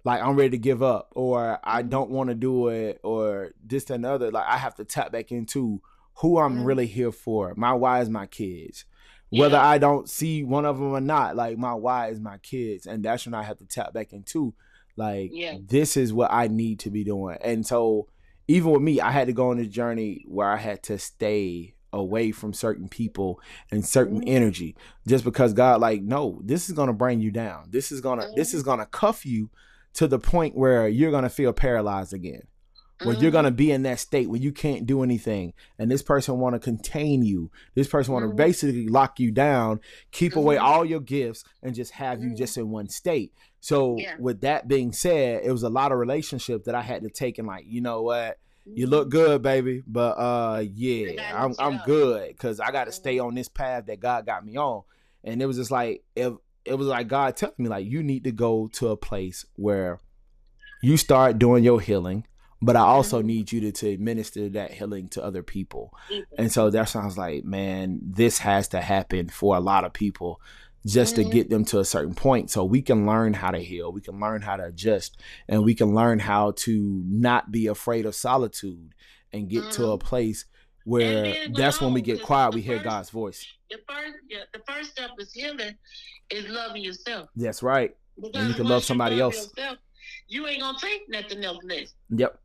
like I'm ready to give up, or I Mhm. don't want to do it, or this and other. Like I have to tap back into who I'm Mhm. really here for. My why is my kids. Whether Yeah. I don't see one of them or not, like my why is my kids, and that's when I have to tap back into, like Yeah. this is what I need to be doing. And so, even with me, I had to go on this journey where I had to stay away from certain people and certain Mhm. energy, just because God, like, no, this is gonna bring you down. This is gonna, this Mhm. is gonna cuff you to the point where you're gonna feel paralyzed again where you're Mhm. gonna be in that state where you can't do anything, and this person want to contain you. This person want to basically lock you down, keep away all your gifts, and just have you just in one state. So, Yeah. with that being said, it was a lot of relationships that I had to take and like, you know what, you look good, baby, but uh, yeah, I'm I'm good because I got to stay Mhm. on this path that God got me on, and it was just like if it was like God telling me like you need to go to a place where you start doing your healing but I also Mhm. need you to, to administer that healing to other people. People. And so that sounds like, man, this has to happen for a lot of people just to Mhm. get them to a certain point so we can learn how to heal, we can learn how to adjust, and we can learn how to not be afraid of solitude and get to a Mhm. place where then that's when we get quiet, we hear first- God's voice. the first yeah, the first step is healing is loving yourself. That's right. Because you can love somebody else. yourself, you ain't gonna take nothing else less. Yep.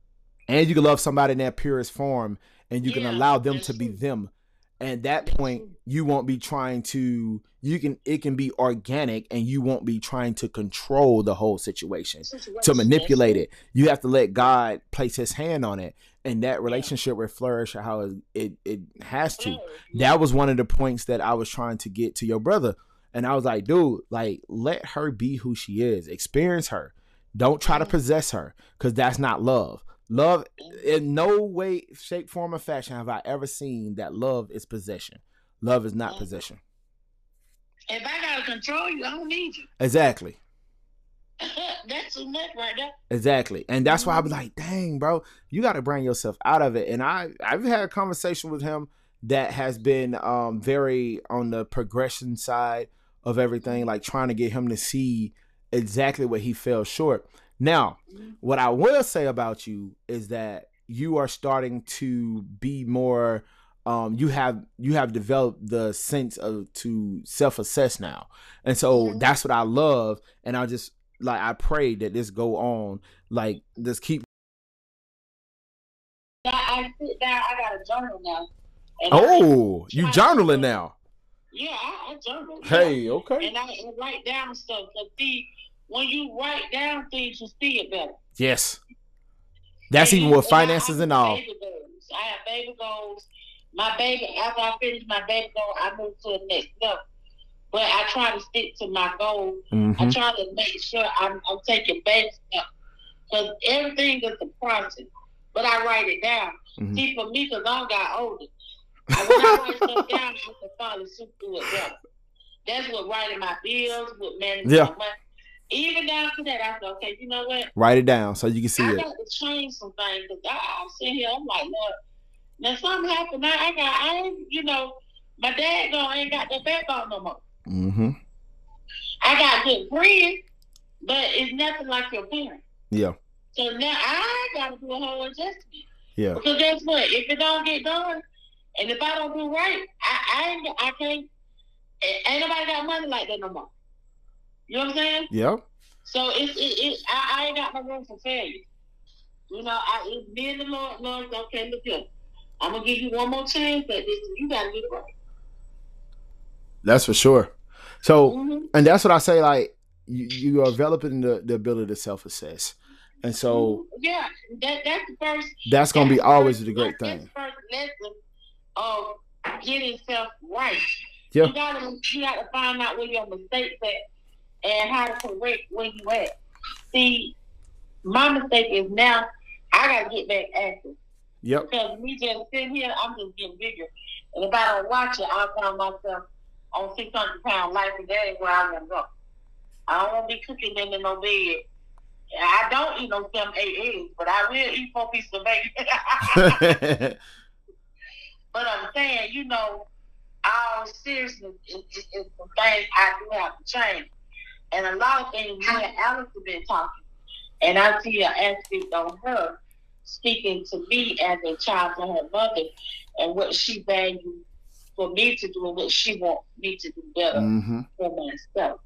And you can love somebody in their purest form and you can allow them to be them. And that point, you won't be trying to you can it can be organic and you won't be trying to control the whole situation to manipulate it. You have to let God place his hand on it and that relationship will flourish how it it, has to. Yeah. That was one of the points that I was trying to get to your brother. And I was like, dude, like let her be who she is. Experience her. Don't try to Mhm. possess her because that's not love. Love in no way, shape, form, or fashion have I ever seen that love is possession. Love is not Mhm. possession. If I gotta control you, I don't need you. Exactly. that's too much right there. Exactly. And that's why I was Mhm. like, dang, bro, you got to bring yourself out of it. And I, I've had a conversation with him that has been um, very on the progression side of everything, like trying to get him to see exactly what he fell short. Now, Mhm. what I will say about you is that you are starting to be more um you have you have developed the sense of to self-assess now. And so Mhm. that's what I love and I just like I pray that this go on like this keep Now I sit down. I got a journal now. Oh, you journaling now. yeah, I, I journal. yeah. Hey, okay. And I write down stuff. Cause see, when you write down things, you see it better. Yes. That's And even with I- finances I and all. I have baby goals. My baby, after I finish my baby goal, I move to the next level. But I try to stick to my goal. I Mhm. try to make sure I'm, I'm taking baby steps. Because everything is a process. But I write it down. Mhm. See, for me, because I got older, I, when I write stuff down, I can follow suit through it better. That's what writing my bills, what managing Yeah. my money. Even to that, I said, okay, you know what? Write it down so you can see I it. got to change some things because I'm sitting here. I'm like, Lord, now something happened. I, I got, I ain't, you know, my dad gone ain't got the backbone no more. Mm-hmm. I got good friends, but it's nothing like your parents. Yeah. So now I got to do a whole adjustment Yeah. because guess what? If it don't get done, and if I don't do right, I, I I can't. Ain't nobody got money like that no more. You know what I'm saying? Yep. So it's it, it I, I ain't got no room for failure. You know, I it's me and the Lord, Lord, okay, look here. I'm gonna give you one more chance, but this, you gotta get it right. That's for sure. So Mhm. and that's what I say. Like you, you are developing the, the ability to self assess. And so yeah, that that's the first. that's gonna be always first- the great that's thing. the first lesson of getting self right. Yeah. You gotta you gotta find out where your mistakes at and how to correct where you at. See, my mistake is now I gotta get back active. Yep. Because me just sitting here, I'm just getting bigger. And if I don't watch it, I'll find myself on 600 pound life, that ain't where I want to go. I don't want to be cooking them in no bed. I don't eat no seven, eight eggs, but I will eat four pieces of bacon. but I'm saying, you know, all seriousness is some things I do have to change. And a lot of things me and Alice have been talking. And I see an aspect on her speaking to me as a child to her mother and what she values for me to do and what she wants me to do better hmm for myself.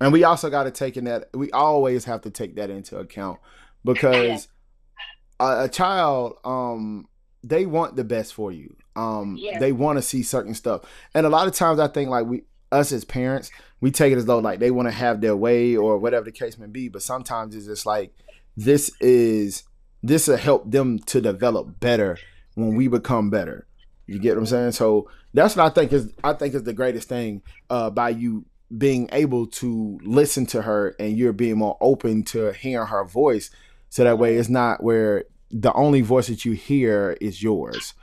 And we also got to take in that we always have to take that into account because a, a child, um, they want the best for you. Um, Yeah. they want to see certain stuff, and a lot of times I think like we, us as parents, we take it as though like they want to have their way or whatever the case may be. But sometimes it's just like this is this will help them to develop better when we become better. You get what I'm saying? So that's what I think is I think is the greatest thing uh, by you being able to listen to her and you're being more open to hearing her voice. So that way it's not where the only voice that you hear is yours.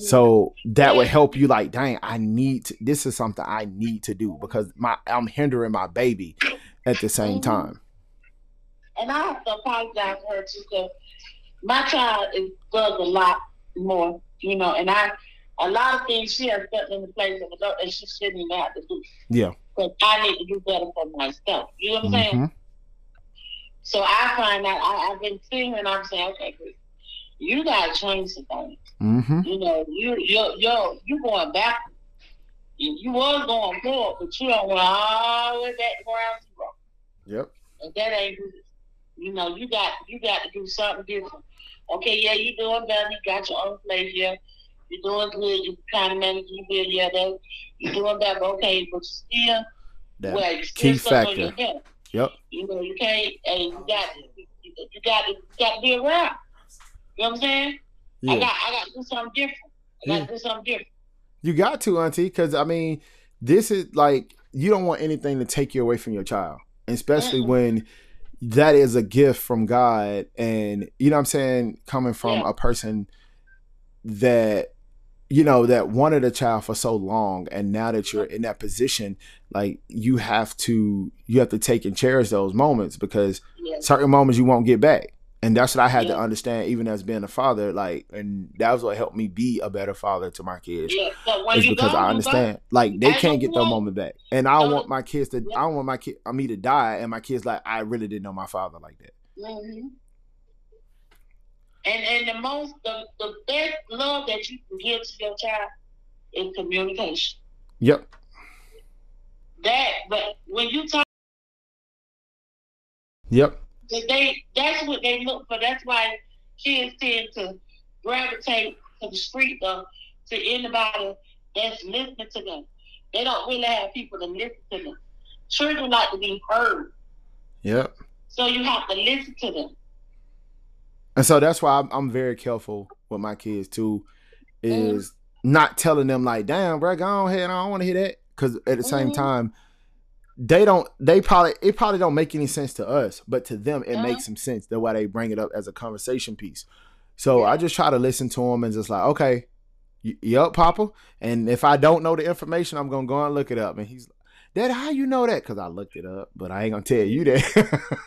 So that would help you like, dang, I need to, this is something I need to do because my I'm hindering my baby at the same Mhm. time. And I have to apologize to her too, because my child is does a lot more, you know, and I a lot of things she has set in the place of adult that she shouldn't even have to do. Yeah. Because I need to do better for myself. You know what I'm saying? Mhm. So I find that I, I've been sitting and I'm saying, okay, you gotta change some things. Mhm. You know, you you you you going back. You, you was going forward, but you don't went all the way back to ground zero. Yep. And that ain't. You know, you got you got to do something different. Okay, yeah, you doing better. You got your own place, yeah. You're doing good. You kind of managing your bill, yeah. That you're doing better. Okay, but you still, That well, you still key factor. Yep. You know, you can't. Hey, you got you, you got to you got to be around. You know what I'm saying? Yeah. I got I got to do something different. I got to do something different. You got to, Auntie, because I mean, this is like you don't want anything to take you away from your child, especially Mm-mm. when that is a gift from God, and you know what I'm saying, coming from Yeah. a person that you know that wanted a child for so long, and now that you're in that position, like you have to you have to take and cherish those moments because Yeah. certain moments you won't get back. And that's what I had to understand, even as being a father. Like, and that was what helped me be a better father to my kids Yeah. Is because I understand. Like they can't get their moment back, and I don't want my kids to. Yeah. I don't want my kid, me to die, and my kids like I really didn't know my father like that. Go. hmm And and the most the, the best love that you can give to your child is communication. Yep. That but when you talk Yep. They that's what they look for. That's why kids tend to gravitate to the street or to anybody that's listening to them. They don't really have people to listen to them. Children like to be heard. Yep. So you have to listen to them. And so that's why I'm, I'm very careful with my kids too, is not telling them like, "Damn, bro, go on ahead. I don't want to hear that." Because at the same Mhm. time, they don't. They probably it probably don't make any sense to us, but to them it Uh-huh. makes some sense. That's why they bring it up as a conversation piece. So I just try to listen to them and just like, okay, y- yup, Papa. And if I don't know the information, I'm gonna go and look it up. And he's, Dad, how you know that? Because I looked it up, but I ain't gonna tell you that.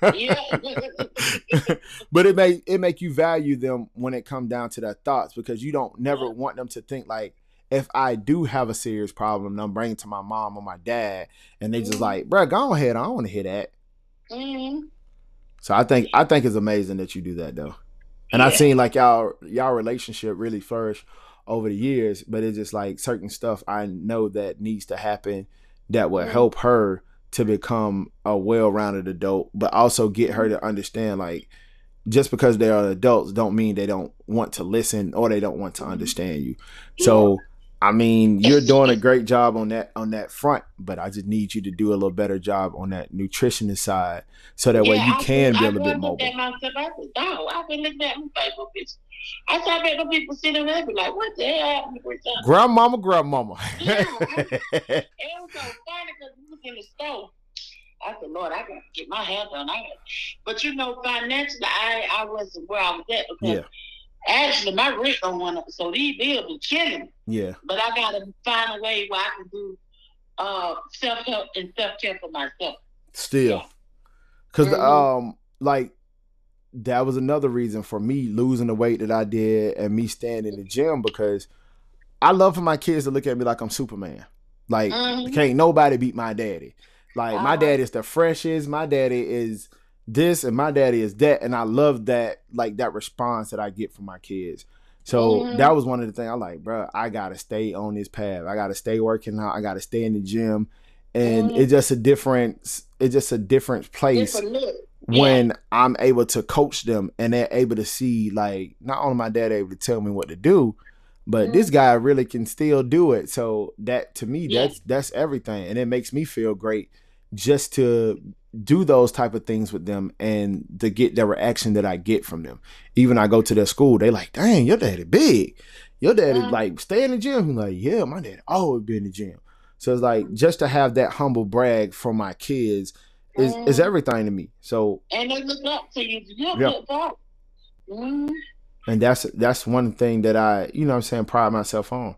But it may it make you value them when it come down to their thoughts because you don't never want them to think like if I do have a serious problem I'm bringing to my mom or my dad and they just Mhm. like, bro, go ahead, I don't want to hear that. hmm So I think I think it's amazing that you do that though. And I've seen like y'all y'all relationship really flourish over the years, but it's just like certain stuff I know that needs to happen that will Mhm. help her to become a well-rounded adult, but also get her to understand like just because they are adults don't mean they don't want to listen or they don't want to Mhm. understand you. So I mean, you're doing a great job on that on that front, but I just need you to do a little better job on that nutritionist side, so that way you I can been- be a I little bit mobile. At myself, I said, dog, I've been looking at my Facebook pictures. I saw people people sitting there, be like, what the hell happened? Grandmama, grandmama. Yeah, It was so funny because we was in the store. I said, Lord, I gotta get my hair done. I gotta. But you know, financially, I I wasn't where I was at because yeah, actually my rent don't went up, so these bills be killing me. yeah, But I gotta find a way where I can do uh self help and self care for myself. still, because Mhm. um, like that was another reason for me losing the weight that I did and me staying in the gym because I love for my kids to look at me like I'm Superman. Like Mhm. can't nobody beat my daddy. Like my Uh-huh. daddy is the freshest. My daddy is this and my daddy is that. And I love that like that response that I get from my kids. So Mhm. that was one of the things I like, bro. I gotta stay on this path. I gotta stay working out. I gotta stay in the gym. And Mhm. it's just a different it's just a different place Different. Yeah. when I'm able to coach them and they're able to see like not only my dad able to tell me what to do, but this guy really can still do it. So that to me, Mm-hmm. Yeah. that's that's everything, and it makes me feel great just to do those type of things with them and to get the reaction that I get from them. Even I go to their school, they like, dang, your daddy big. Your daddy Uh-huh. like stay in the gym. I'm like, yeah, my dad always been in the gym. So it's like just to have that humble brag from my kids is is Mhm. everything to me. So And they look up to you. Yeah. good dog. Mm-hmm. and that's that's one thing that I, you know what I'm saying, pride myself on.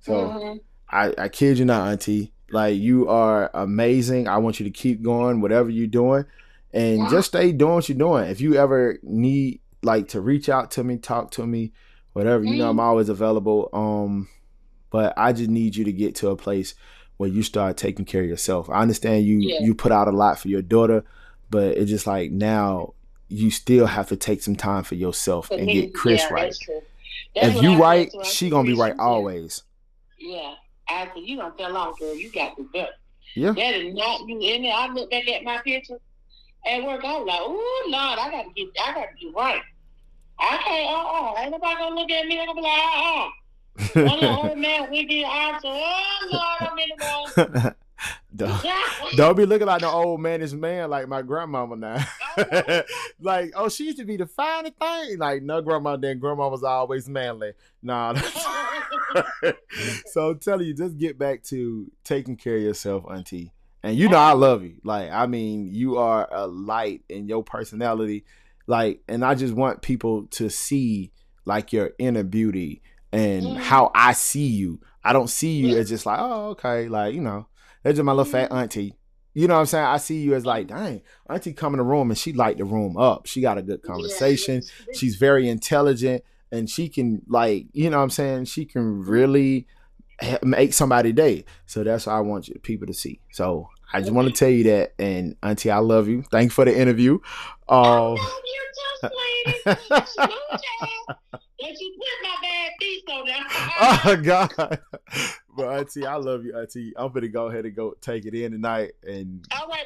So Mhm. I, I kid you not, Auntie. Like you are amazing. I want you to keep going, whatever you're doing, and just stay doing what you're doing. If you ever need like to reach out to me, talk to me, whatever, you know, I'm always available. Um, but I just need you to get to a place where you start taking care of yourself. I understand you Yeah. you put out a lot for your daughter, but it's just like now you still have to take some time for yourself But and he- get Chris yeah, right. that's. That's If you I right, she gonna be right always. Yeah. I said, you don't fell off, girl. You got do better. Yeah. That is not you in there. I look back at my picture at work. I was like, oh Lord, I gotta get I gotta get right. I can't uh uh ain't nobody gonna look at me, they're gonna be like, uh uh. One old man with the eyes, oh Lord, I'm in the wrong. Don't, don't be looking like the old manish man like my grandmama now. like, oh, she used to be the finest thing. Like, no, grandma, then grandma was always manly. Nah. so I'm telling you, just get back to taking care of yourself, auntie. And you know I love you. Like, I mean, you are a light in your personality. Like, and I just want people to see like your inner beauty and Mhm. how I see you. I don't see you as just like, oh, okay, like, you know, that's just my little fat auntie. You know what I'm saying? I see you as like, dang, auntie come in the room and she light the room up. She got a good conversation. She's very intelligent and she can like, you know what I'm saying? She can really make somebody day. So that's what I want you people to see. So I just want to tell you that. And auntie, I love you. Thank you for the interview. Oh, Uh, you just lady. Salute y'all. That you put my bad piece on there. oh God. But auntie, I love you, auntie. I'm gonna go ahead and go take it in tonight and All right.